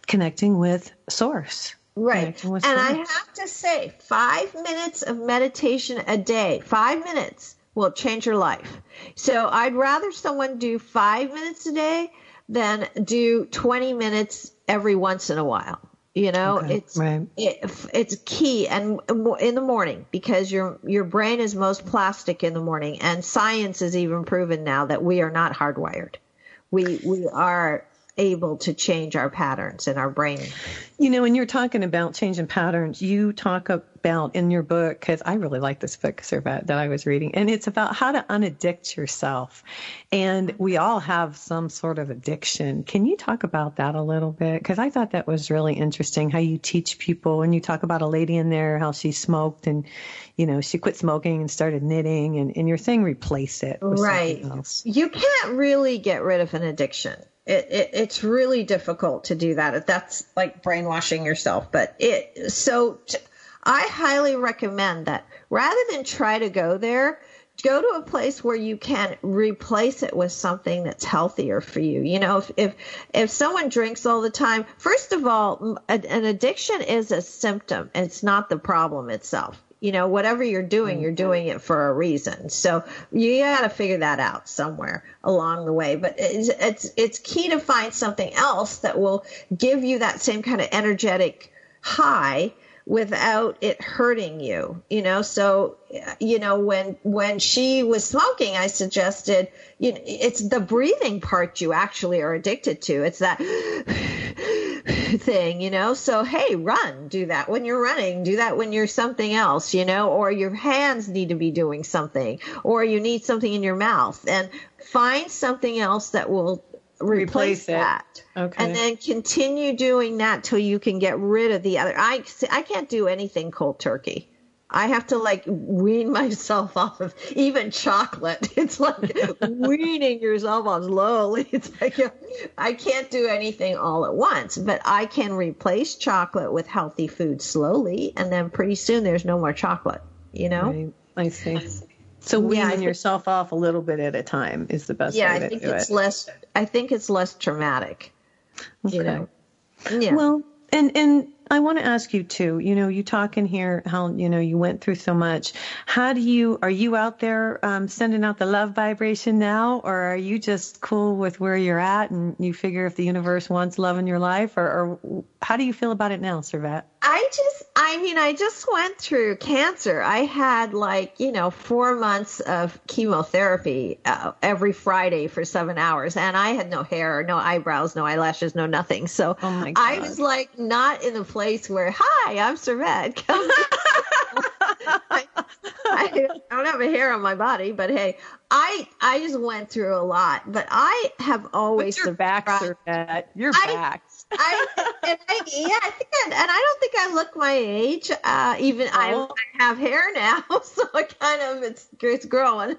connecting with Source. Right. Connecting And I have to say, five minutes of meditation a day, five minutes will change your life. So I'd rather someone do five minutes a day than do 20 minutes every once in a while. You know, Okay, it's right. it, it's key and in the morning because your your brain is most plastic in the morning and science has even proven now that we are not hardwired. We we are able to change our patterns in our brain. You know, when you're talking about changing patterns, you talk about in your book, because I really like this book, Servet, that I was reading, and it's about how to unaddict yourself. And we all have some sort of addiction. Can you talk about that a little bit? Because I thought that was really interesting how you teach people, and you talk about a lady in there, how she smoked and, you know, she quit smoking and started knitting, and, and your thing replace it with right else. you can't really get rid of an addiction it, it it's really difficult to do that. That's like brainwashing yourself but it so t- i highly recommend that rather than try to go there go to a place where you can replace it with something that's healthier for you. You know if if, if someone drinks all the time first of all an addiction is a symptom. It's not the problem itself you know whatever you're doing mm. you're doing it for a reason. So you got to figure that out somewhere along the way. But it's, it's it's key to find something else that will give you that same kind of energetic high without it hurting you you know? So you know when when she was smoking i suggested you know it's the breathing part you actually are addicted to. It's that thing, you know? So, hey, run, do that when you're running, do that when you're something else, you know, or your hands need to be doing something, or you need something in your mouth, and find something else that will replace, Replace that. Okay. And then continue doing that till you can get rid of the other. I, I can't do anything cold turkey. I have to like wean myself off of even chocolate. It's like weaning yourself off slowly. It's like I can't do anything all at once, but I can replace chocolate with healthy food slowly, and then pretty soon there's no more chocolate. You know? Right. I see. So weaning Yeah, think- yourself off a little bit at a time is the best Yeah, way I think do it's it. less. I think it's less traumatic. You know? Yeah. Well, and and I want to ask you too. You know, you talk in here how you know you went through so much. How do you are you out there um, sending out the love vibration now, or are you just cool with where you're at and you figure if the universe wants love in your life, or, or how do you feel about it now, Servet? I just, I mean, I just went through cancer. I had like, you know, four months of chemotherapy uh, every Friday for seven hours, and I had no hair, no eyebrows, no eyelashes, no nothing. So Oh I was like not in a place where, hi, I'm Servet. Come I, I don't have a hair on my body, but hey, I I just went through a lot. But I have always Your back, Servet. Your I- back. I, and I, yeah, I think, I, and I don't think I look my age. Uh, even I, Oh. I have hair now, so I kind of it's it's growing.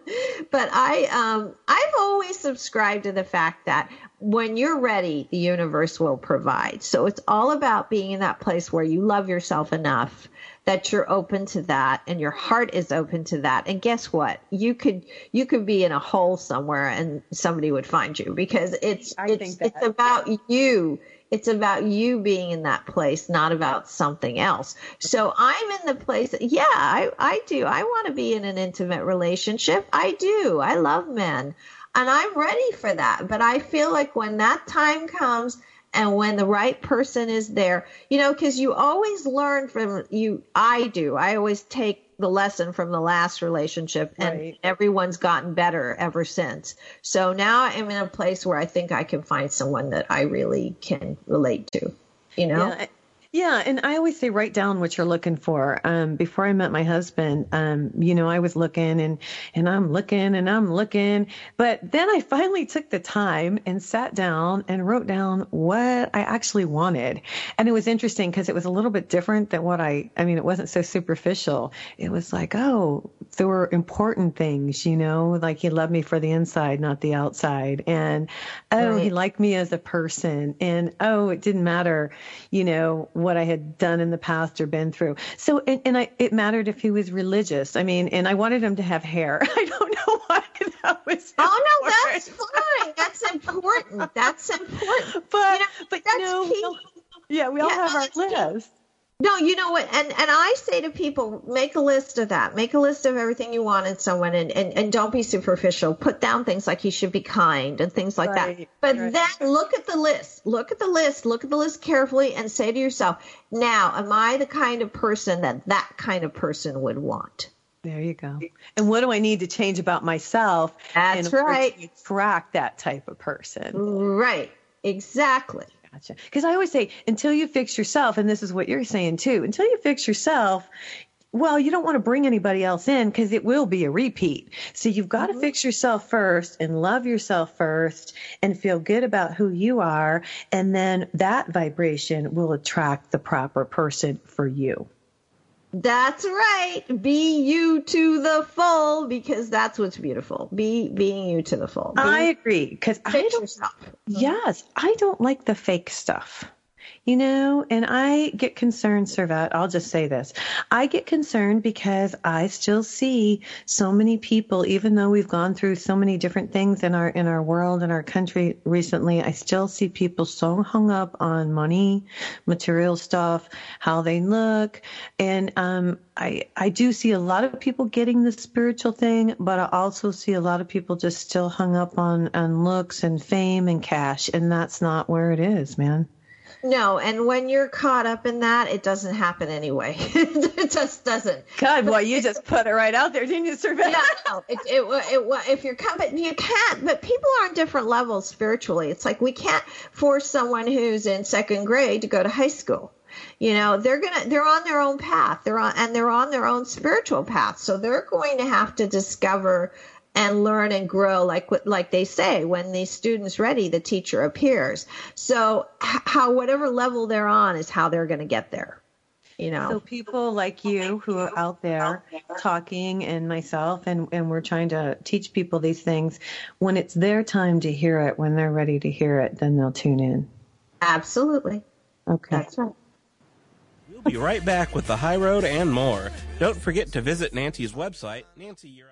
But I, um, I've always subscribed to the fact that when you're ready, the universe will provide. So it's all about being in that place where you love yourself enough that you're open to that and your heart is open to that. And guess what? You could you could be in a hole somewhere and somebody would find you because it's I it's that- it's about you. It's about you being in that place not about something else. So i'm in the place yeah i i do. I want to be in an intimate relationship. I do. I love men and i'm ready for that but i feel like when that time comes and when the right person is there, you know, because you always learn from you. I do. I always take the lesson from the last relationship and Right. everyone's gotten better ever since. So now I'm in a place where I think I can find someone that I really can relate to, you know? Yeah. Yeah, and I always say write down what you're looking for. Um, before I met my husband, um, you know, I was looking and and I'm looking and I'm looking, but then I finally took the time and sat down and wrote down what I actually wanted. And it was interesting because it was a little bit different than what I I mean, it wasn't so superficial. It was like, oh, there were important things, you know, like he loved me for the inside, not the outside. And oh, he liked me as a person. And oh, it didn't matter, you know, what I had done in the past or been through. So, and, and I, it mattered if he was religious. I mean, and I wanted him to have hair. I don't know why that was. Oh no, that's fine. That's important. That's important. But, You know, but that's you know, key. yeah, we all Yeah, have our that's key. list. No, you know what? And and I say to people, make a list of that. Make a list of everything you want in someone, and and, and don't be superficial. Put down things like he should be kind and things like that. But right. then look at the list. Look at the list. Look at the list carefully, and say to yourself, now, am I the kind of person that that kind of person would want? There you go. And what do I need to change about myself? That's in order right. To attract that type of person. Right. Exactly. Gotcha. Because I always say, until you fix yourself, and this is what you're saying too, until you fix yourself, well, you don't want to bring anybody else in because it will be a repeat. So you've got to mm-hmm. fix yourself first and love yourself first and feel good about who you are. And then that vibration will attract the proper person for you. That's right. Be you to the full because that's what's beautiful. Be being you to the full. Be, I agree because I don't yourself. Yes, I don't like the fake stuff. You know, and I get concerned, Servet. I'll just say this. I get concerned because I still see so many people, even though we've gone through so many different things in our, in our world and our country recently, I still see people so hung up on money, material stuff, how they look. And, um, I, I do see a lot of people getting the spiritual thing, but I also see a lot of people just still hung up on, on looks and fame and cash. And that's not where it is, man. No, and when you're caught up in that, it doesn't happen anyway. it just doesn't. God, boy, you just put it right out there, didn't you, Servet? Yeah, no, it, it, it, if you're coming, you can't, but people are on different levels spiritually. It's like we can't force someone who's in second grade to go to high school. You know, they're gonna, they're on their own path. They're on, and they're on their own spiritual path. So they're going to have to discover and learn and grow like what like they say when the student's ready the teacher appears so how whatever level they're on is how they're going to get there you know So people like you who are out there talking and myself and, and we're trying to teach people these things, when it's their time to hear it, when they're ready to hear it, then they'll tune in. absolutely Okay. that's right We'll be right back with the high road and more. Don't forget to visit Nancy's website. Nancy, you're on.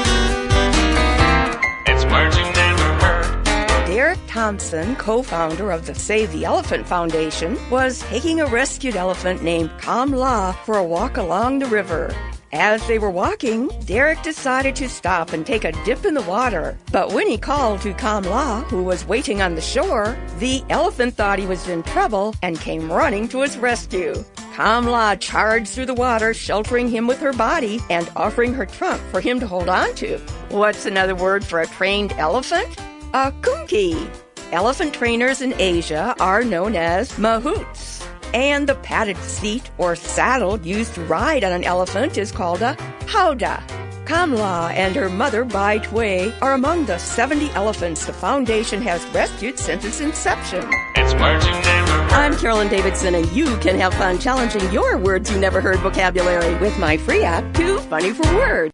Words you never heard. Derek Thompson, co founder of the Save the Elephant Foundation, was taking a rescued elephant named Kamla for a walk along the river. As they were walking, Derek decided to stop and take a dip in the water. But when he called to Kamla, who was waiting on the shore, the elephant thought he was in trouble and came running to his rescue. Kamla charged through the water, sheltering him with her body and offering her trunk for him to hold on to. What's another word for a trained elephant? A kumki. Elephant trainers in Asia are known as mahouts. And the padded seat or saddle used to ride on an elephant is called a howdah. Kamla and her mother, Bai Tui, are among the 70 elephants the Foundation has rescued since its inception. It's words you never heard. I'm Carolyn Davidson, and you can have fun challenging your words you never heard vocabulary with my free app, Too Funny for Words.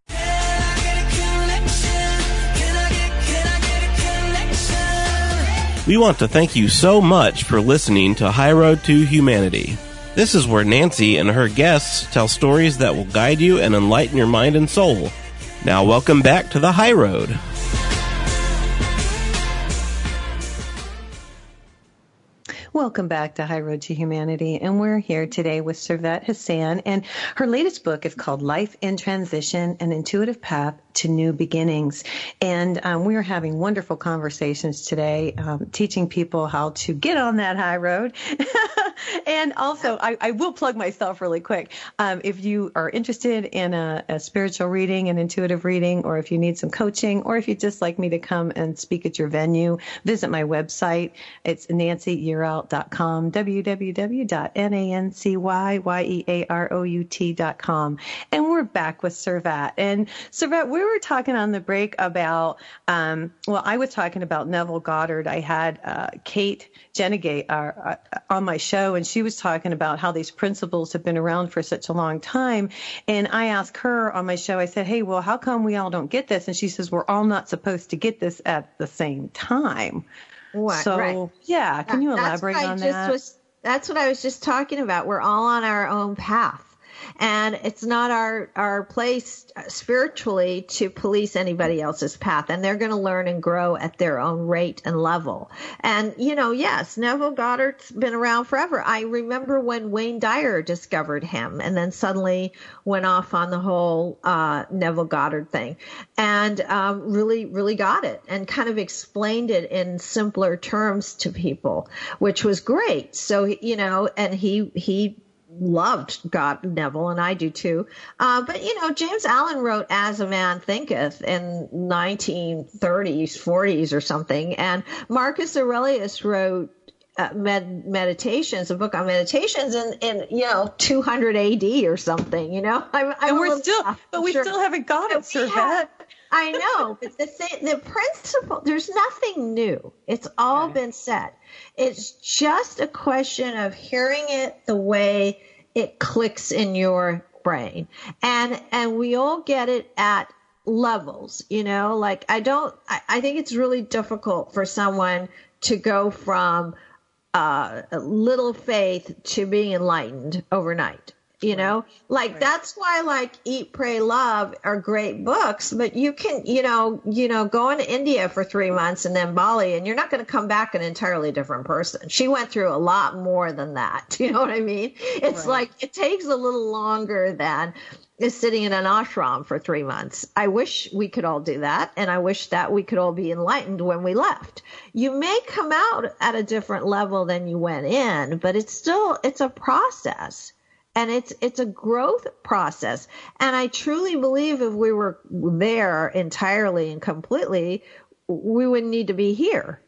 We want to thank you so much for listening to High Road to Humanity. This is where Nancy and her guests tell stories that will guide you and enlighten your mind and soul. Now, welcome back to the High Road. Welcome back to High Road to Humanity. And we're here today with Servet Hasan. And her latest book is called Life in Transition An Intuitive Path to New Beginnings. And um, we are having wonderful conversations today, um, teaching people how to get on that high road. and also, I, I, will plug myself really quick. Um, if you are interested in a, a spiritual reading, an intuitive reading, or if you need some coaching, or if you'd just like me to come and speak at your venue, visit my website. It's nancyyearout.com, www.nancyyearout.com. And we're back with Servet. And Servet, we were talking on the break about, um, well, I was talking about Neville Goddard. I had uh, Kate Jennegate uh, uh, on my show, and she was talking about how these principles have been around for such a long time. And I asked her on my show, I said, hey, well, how come we all don't get this? And she says, we're all not supposed to get this at the same time. What? So, right. yeah, can you elaborate on that? Was, that's what I was just talking about. We're all on our own path. And it's not our, our place spiritually to police anybody else's path. And they're going to learn and grow at their own rate and level. And, you know, yes, Neville Goddard's been around forever. I remember when Wayne Dyer discovered him and then suddenly went off on the whole uh, Neville Goddard thing and um, really, really got it and kind of explained it in simpler terms to people, which was great. So, you know, and he, he, loved God Neville, and I do too. Uh, but you know, James Allen wrote "As a Man Thinketh" in 1930s, 40s, or something, and Marcus Aurelius wrote uh, med- meditations, a book on meditations in, in you know 200 AD or something. You know, I'm, I'm and we're little- still, I'm but we sure- still haven't got it, have- I know, but the thing, the principle, there's nothing new. It's all been said. It's just a question of hearing it the way it clicks in your brain. And, and we all get it at levels, you know, like I don't, I, I think it's really difficult for someone to go from, uh, little faith to being enlightened overnight. You know, like that's why like Eat, Pray, Love are great books, but you can, you know, you know, go into India for three months and then Bali, and you're not going to come back an entirely different person. She went through a lot more than that. You know what I mean? It's like it takes a little longer than is sitting in an ashram for three months. I wish we could all do that. And I wish that we could all be enlightened when we left. You may come out at a different level than you went in, but it's still, it's a process and it's, it's a growth process. And I truly believe if we were there entirely and completely, we wouldn't need to be here.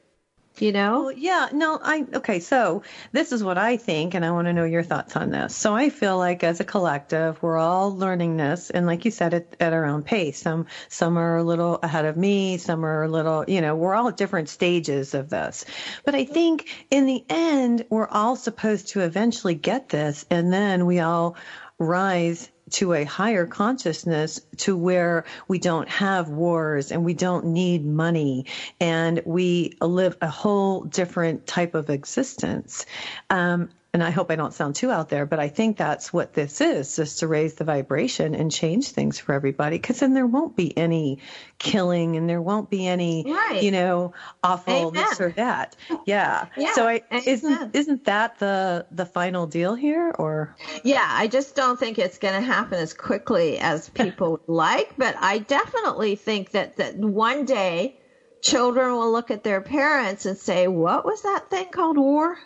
You know? Well, yeah, no, I okay. So this is what I think, and I want to know your thoughts on this. So I feel like as a collective, we're all learning this, and like you said, at, at our own pace. Some some are a little ahead of me, some are a little, you know, we're all at different stages of this. But I think in the end, we're all supposed to eventually get this, and then we all rise to a higher consciousness to where we don't have wars and we don't need money and we live a whole different type of existence. Um, and I hope I don't sound too out there, but I think that's what this is, just to raise the vibration and change things for everybody. Because then there won't be any killing and there won't be any, Right. you know, awful Amen. this or that. Yeah. Yeah, so I, isn't isn't that the the final deal here, or? Yeah, I just don't think it's going to happen as quickly as people would like, but I definitely think that, that one day children will look at their parents and say, What was that thing called war?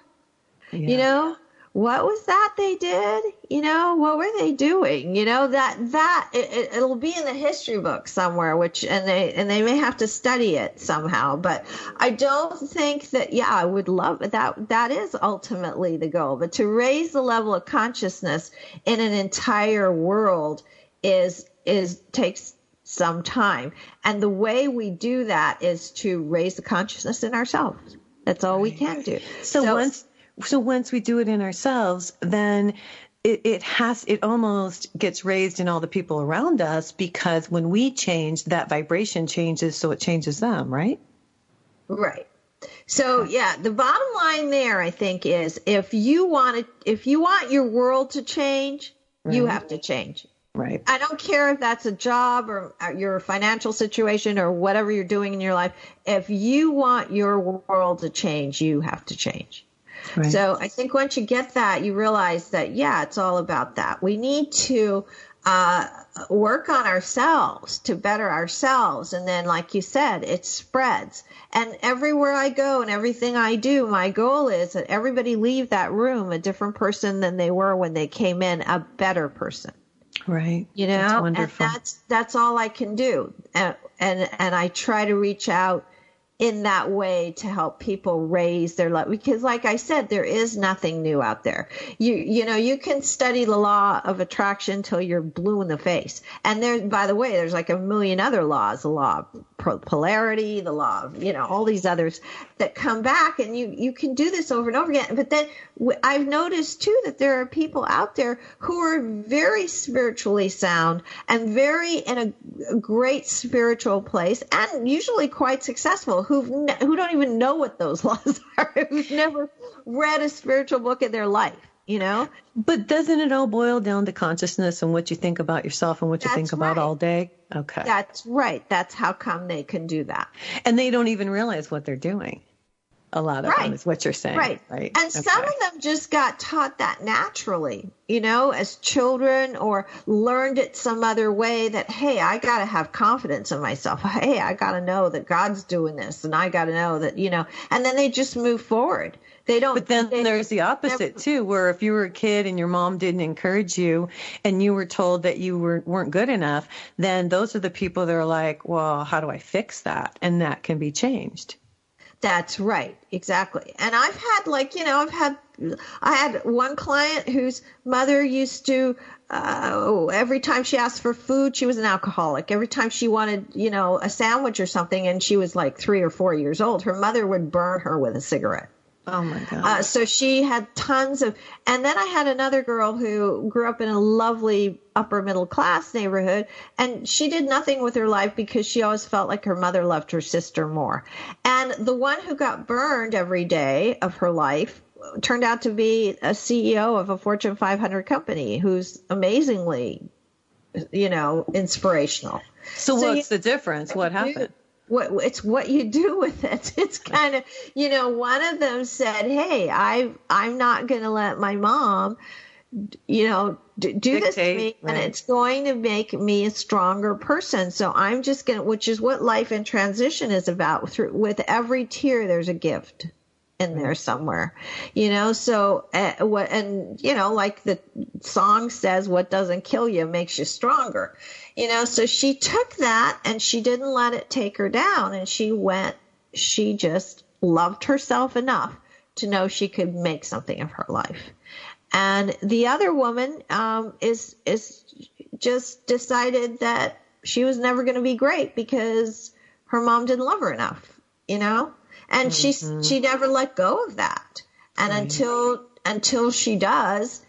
You know, what was that they did? You know, what were they doing? You know, that, that, it, it'll be in the history book somewhere, which, and they, and they may have to study it somehow, but I don't think that, yeah, I would love that. That is ultimately the goal, but to raise the level of consciousness in an entire world is, is, takes some time. And the way we do that is to raise the consciousness in ourselves. That's all we can do. So, so once so once we do it in ourselves, then it, it has it almost gets raised in all the people around us because when we change, that vibration changes, so it changes them, right? Right. So yeah, the bottom line there, I think, is if you want it, if you want your world to change, right. you have to change. Right. I don't care if that's a job or uh, your financial situation or whatever you're doing in your life. If you want your world to change, you have to change. Right. So I think once you get that, you realize that, yeah, it's all about that. We need to uh, work on ourselves to better ourselves. And then, like you said, it spreads. And everywhere I go and everything I do, my goal is that everybody leave that room a different person than they were when they came in, a better person. Right. You know, that's wonderful. and that's that's all I can do. And, and and I try to reach out in that way to help people raise their level because like i said there is nothing new out there. You you know you can study the law of attraction till you're blue in the face. And there by the way there's like a million other laws the law of polarity the law of you know all these others that come back and you you can do this over and over again. But then i've noticed too that there are people out there who are very spiritually sound and very in a, a great spiritual place and usually quite successful who who don't even know what those laws are who've never read a spiritual book in their life you know? But doesn't it all boil down to consciousness and what you think about yourself and what you That's think about all day? Okay. That's right. That's how come they can do that. And they don't even realize what they're doing a lot of right. them is what you're saying. Right. Right. And okay. some of them just got taught that naturally, you know, as children or learned it some other way that, hey, I got to have confidence in myself. Hey, I got to know that God's doing this and I got to know that, you know, and then they just move forward. They don't. But then there's the opposite never, too, where if you were a kid and your mom didn't encourage you and you were told that you were, weren't good enough, then those are the people that are like, well, how do I fix that? And that can be changed. That's right, exactly. And I've had like you know I've had I had one client whose mother used to uh, oh, every time she asked for food she was an alcoholic. Every time she wanted you know a sandwich or something and she was like three or four years old, her mother would burn her with a cigarette. Oh my God. Uh, so she had tons of, and then I had another girl who grew up in a lovely upper middle class neighborhood, and she did nothing with her life because she always felt like her mother loved her sister more. And the one who got burned every day of her life turned out to be a CEO of a Fortune 500 company who's amazingly, you know, inspirational. So, so what's you, the difference? What happened? What it's what you do with it. It's kind of you know one of them said, "Hey, I I'm not going to let my mom." you know do, do Dictate, this to me right. and it's going to make me a stronger person so i'm just going to which is what life in transition is about through with every tear there's a gift in there somewhere you know? So uh, what and you know like the song says what doesn't kill you makes you stronger you know? So she took that and she didn't let it take her down and she went she just loved herself enough to know she could make something of her life. And the other woman um, is is just decided that she was never going to be great because her mom didn't love her enough you know and mm-hmm. she she never let go of that and right. until until she does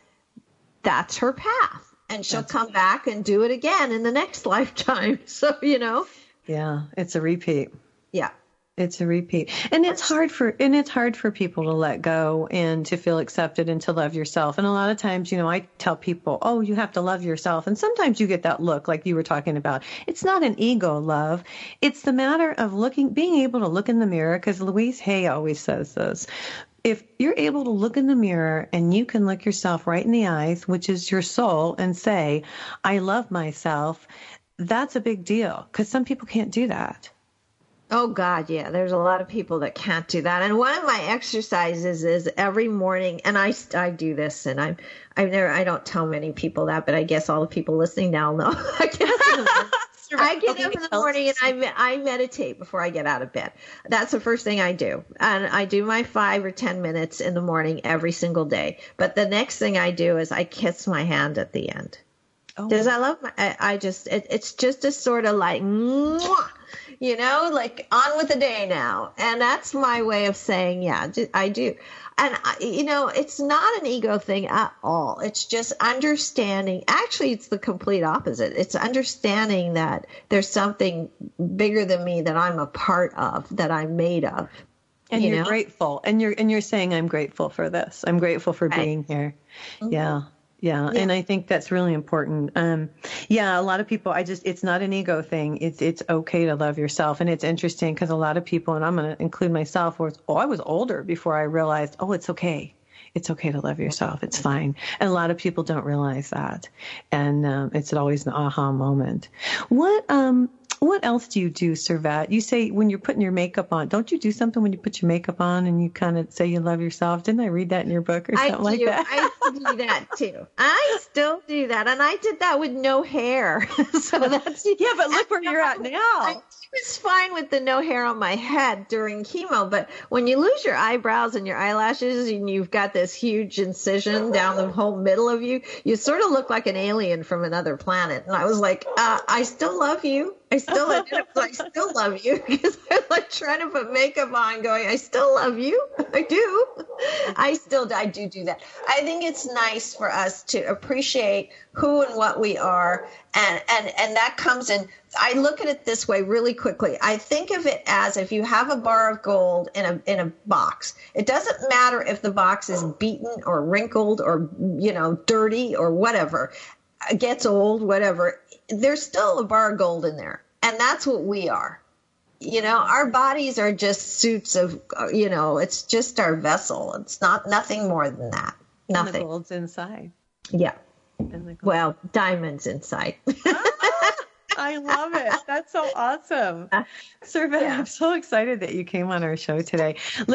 that's her path and she'll That's come back and do it again in the next lifetime. So, you know. Yeah, it's a repeat. Yeah. It's a repeat. And it's hard for and it's hard for people to let go and to feel accepted and to love yourself. And a lot of times, you know, I tell people, "Oh, you have to love yourself." And sometimes you get that look like you were talking about. It's not an ego love. It's the matter of looking being able to look in the mirror cuz Louise Hay always says this if you're able to look in the mirror and you can look yourself right in the eyes, which is your soul, and say, I love myself, that's a big deal because some people can't do that. Oh God, yeah. There's a lot of people that can't do that. And one of my exercises is every morning, and I I do this, and I'm I've never I don't tell many people that, but I guess all the people listening now know. I get up in the morning, I get up in the morning and I I meditate before I get out of bed. That's the first thing I do, and I do my five or ten minutes in the morning every single day. But the next thing I do is I kiss my hand at the end. Oh, Because I love my, I, I just, it, it's just a sort of like, mwah, you know, like on with the day now. And that's my way of saying, yeah, I do. And, I, you know, it's not an ego thing at all. It's just understanding. Actually, it's the complete opposite. It's understanding that there's something bigger than me that I'm a part of, that I'm made of. and you you're know? grateful and you're and you're saying i'm grateful for this i'm grateful for. Mm-hmm. being here yeah yeah and i think that's really important. Um yeah a lot of people i just it's not an ego thing. It's it's okay to love yourself. And it's interesting because a lot of people and i'm going to include myself it's, oh i was older before i realized oh it's okay. It's okay to love yourself. It's fine. And a lot of people don't realize that. And um, it's always an aha moment. What um what else do you do, Servet? You say when you're putting your makeup on, don't you do something when you put your makeup on and you kind of say you love yourself? Didn't I read that in your book or I something like that? I do I do that too. I still do that, and I did that with no hair. so that's yeah, but look where you're at I now. Was fine with the no hair on my head during chemo, but when you lose your eyebrows and your eyelashes, and you've got this huge incision down the whole middle of you, you sort of look like an alien from another planet. And I was like, uh, I still love you. I still, I still love you because I'm like trying to put makeup on, going, I still love you. I do. I still, I do do that. I think it's nice for us to appreciate who and what we are, and and and that comes in. I look at it this way really quickly. I think of it as if you have a bar of gold in a in a box. It doesn't matter if the box is beaten or wrinkled or you know dirty or whatever, gets old, whatever. There's still a bar of gold in there, and that's what we are. You know, our bodies are just suits of, you know, it's just our vessel. It's not nothing more than that. And the Nothing. gold's inside. Yeah. The. Well, diamonds inside. I love it. That's so awesome. Servet, Yeah. I'm so excited that you came on our show today.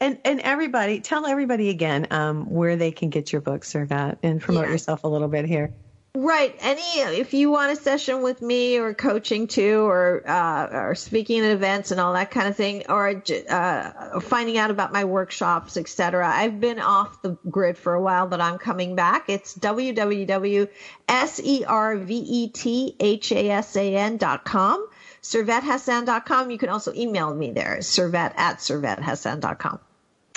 and and everybody, tell everybody again um, where they can get your book, Servet, and promote Yeah. yourself a little bit here. Right. Any, if you want a session with me or coaching too, or, uh, or speaking at events and all that kind of thing, or, uh, finding out about my workshops, etc. I've been off the grid for a while, but I'm coming back. It's www.servethasan.com, servethasan.com. You can also email me there, servet at servethasan.com.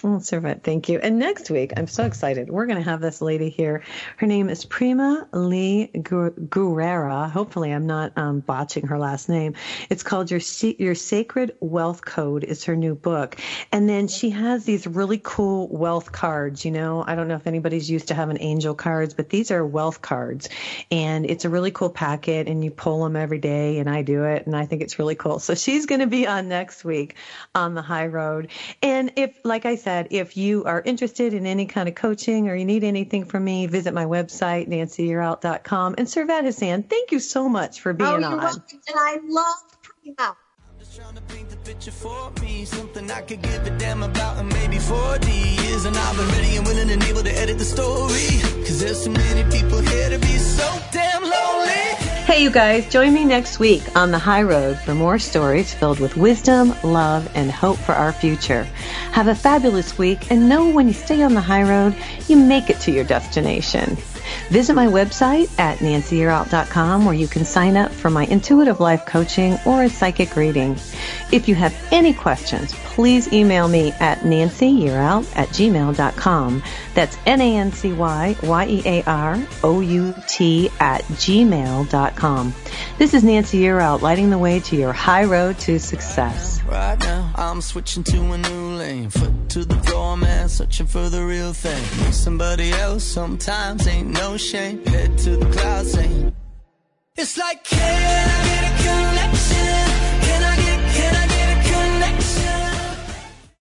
Oh, Servet, thank you. And next week, I'm so excited. We're going to have this lady here. Her name is Prema Lee Gurreri. Hopefully, I'm not um, botching her last name. It's called Your Se- Your Sacred Wealth Code. Is her new book, and then she has these really cool wealth cards. You know, I don't know if anybody's used to having angel cards, but these are wealth cards, and it's a really cool packet. And you pull them every day, and I do it, and I think it's really cool. So she's going to be on next week on the high road. And if, like I said, if you are interested in any kind of coaching or you need anything from me, visit my website, nancyyearout.com. And Servet Hasan, thank you so much for oh, being Oh, on. welcome. And I love Prema. Trying to paint the picture for me, something I could give a damn about in maybe 40 years. And I've been ready and willing and able to edit the story. Cause there's so many people here to be so damn lonely. Hey, you guys, join me next week on the high road for more stories filled with wisdom, love, and hope for our future. Have a fabulous week and know when you stay on the high road, you make it to your destination. Visit my website at nancyyearout.com where you can sign up for my intuitive life coaching or a psychic reading. If you have any questions, please email me at nancyyearout at gmail.com. That's N-A-N-C-Y-Y-E-A-R-O-U-T at gmail.com. This is Nancy Yearout lighting the way to your high road to success. Right now, I'm switching to a new lane. Foot to the floor, man, searching for the real thing. Somebody else sometimes ain't no shame. Head to the clouds, saying it's like, can I get a connection?